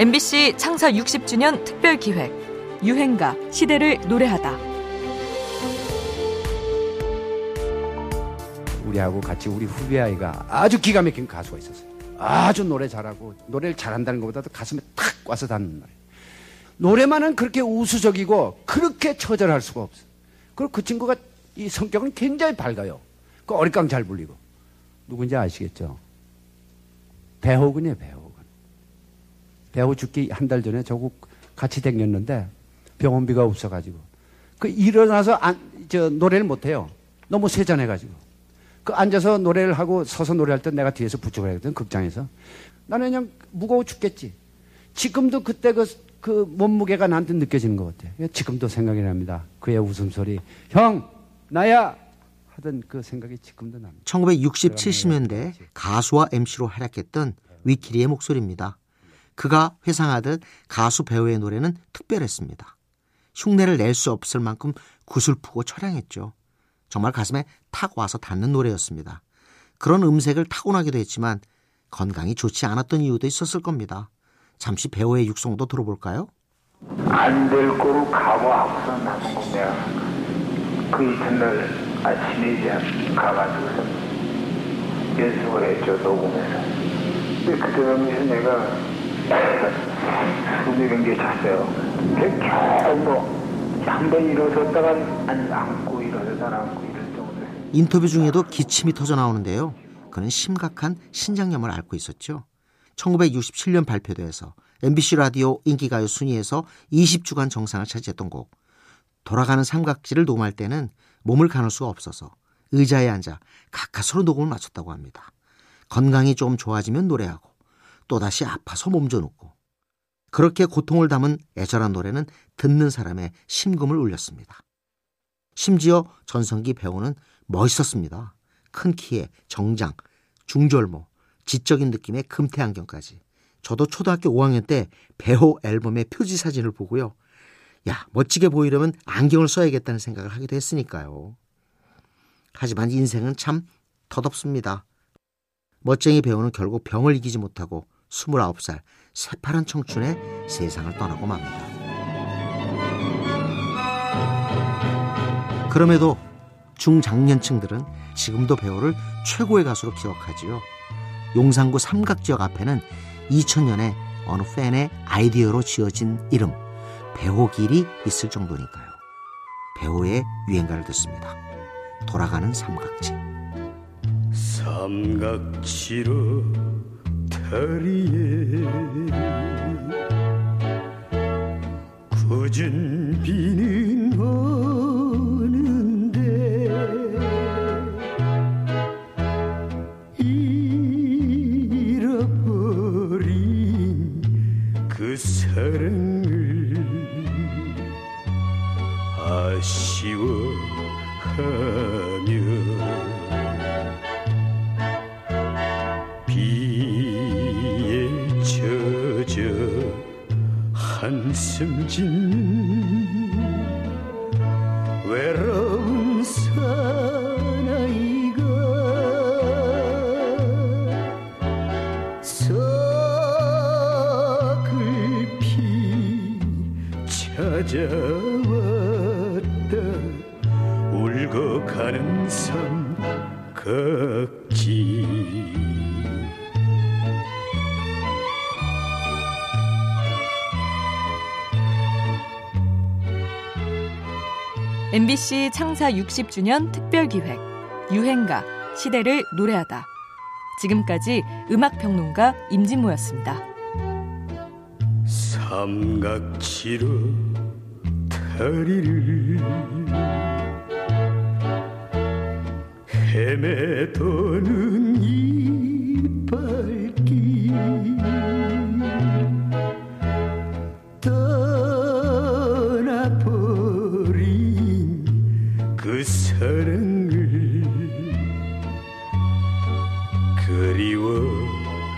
MBC 창사 60주년 특별 기획 유행가 시대를 노래하다. 우리하고 같이 우리 후배 아이가 아주 기가 막힌 가수가 있었어요. 아주 노래 잘하고 노래를 잘한다는 것보다도 가슴에 탁 와서 닿는 노래. 노래만은 그렇게 우수적이고 그렇게 처절할 수가 없어. 그리고 그 친구가 이 성격은 굉장히 밝아요. 그 어리광 잘 불리고. 누군지 아시겠죠? 배호근이에요, 배호근. 배호 죽기 한 달 전에 저고 같이 댕겼는데 병원비가 없어가지고. 그 일어나서 안, 저 노래를 못해요. 너무 세잔해가지고. 그 앉아서 노래를 하고 서서 노래할 때 내가 뒤에서 부축을 했거든, 극장에서. 나는 그냥 무거워 죽겠지. 지금도 그때 그, 그 몸무게가 나한테 느껴지는 것 같아. 지금도 생각이 납니다. 그의 웃음소리. 형, 나야! 하던 그 생각이 지금도 납니다. 1960, 70년대 가수와 MC로 활약했던 위키리의 목소리입니다. 그가 회상하듯 가수 배우의 노래는 특별했습니다. 흉내를 낼 수 없을 만큼 구슬프고 처량했죠. 정말 가슴에 탁 와서 닿는 노래였습니다. 그런 음색을 타고나기도 했지만 건강이 좋지 않았던 이유도 있었을 겁니다. 잠시 배우의 육성도 들어볼까요? 안 될 거로 각오하고서 거 내가 그 이튿날 아침에 이제 가가지고서 연습을 했죠 녹음해서 근데 그때 당시에 내가 숨이 굉장히 찼어요 겨우 뭐한번 일어섰다가 안 앉고 일어서다 앉고 이럴 정도 인터뷰 중에도 기침이 터져 나오는데요. 그는 심각한 신장염을 앓고 있었죠. 1967년 발표돼서 MBC 라디오 인기가요 순위에서 20주간 정상을 차지했던 곡. 돌아가는 삼각지를 녹음할 때는 몸을 가눌 수가 없어서 의자에 앉아 가까스로 녹음을 마쳤다고 합니다. 건강이 좀 좋아지면 노래하고 또다시 아파서 몸져놓고 그렇게 고통을 담은 애절한 노래는 듣는 사람의 심금을 울렸습니다. 심지어 전성기 배우는 멋있었습니다. 큰 키에 정장, 중절모, 지적인 느낌의 금태 안경까지. 저도 초등학교 5학년 때 배우 앨범의 표지 사진을 보고요. 야, 멋지게 보이려면 안경을 써야겠다는 생각을 하기도 했으니까요. 하지만 인생은 참 덧없습니다. 멋쟁이 배우는 결국 병을 이기지 못하고 29살 새파란 청춘에 세상을 떠나고 맙니다. 그럼에도 중장년층들은 지금도 배우를 최고의 가수로 기억하지요. 용산구 삼각지역 앞에는 2000년에 어느 팬의 아이디어로 지어진 이름 배우길이 있을 정도니까요. 배우의 유행가를 듣습니다. 돌아가는 삼각지. 삼각지로 다리에 굳은 비는 오는데 잃어버린 그 사랑을 아쉬워하며 한숨 짓는 외로운 사나이가 서글피 찾아왔다. 울고 가는 삼각지 MBC 창사 60주년 특별 기획 유행가 시대를 노래하다. 지금까지 음악 평론가 임진모였습니다. 삼각지로 다리를 헤매도는 이발길 사랑을 그리워하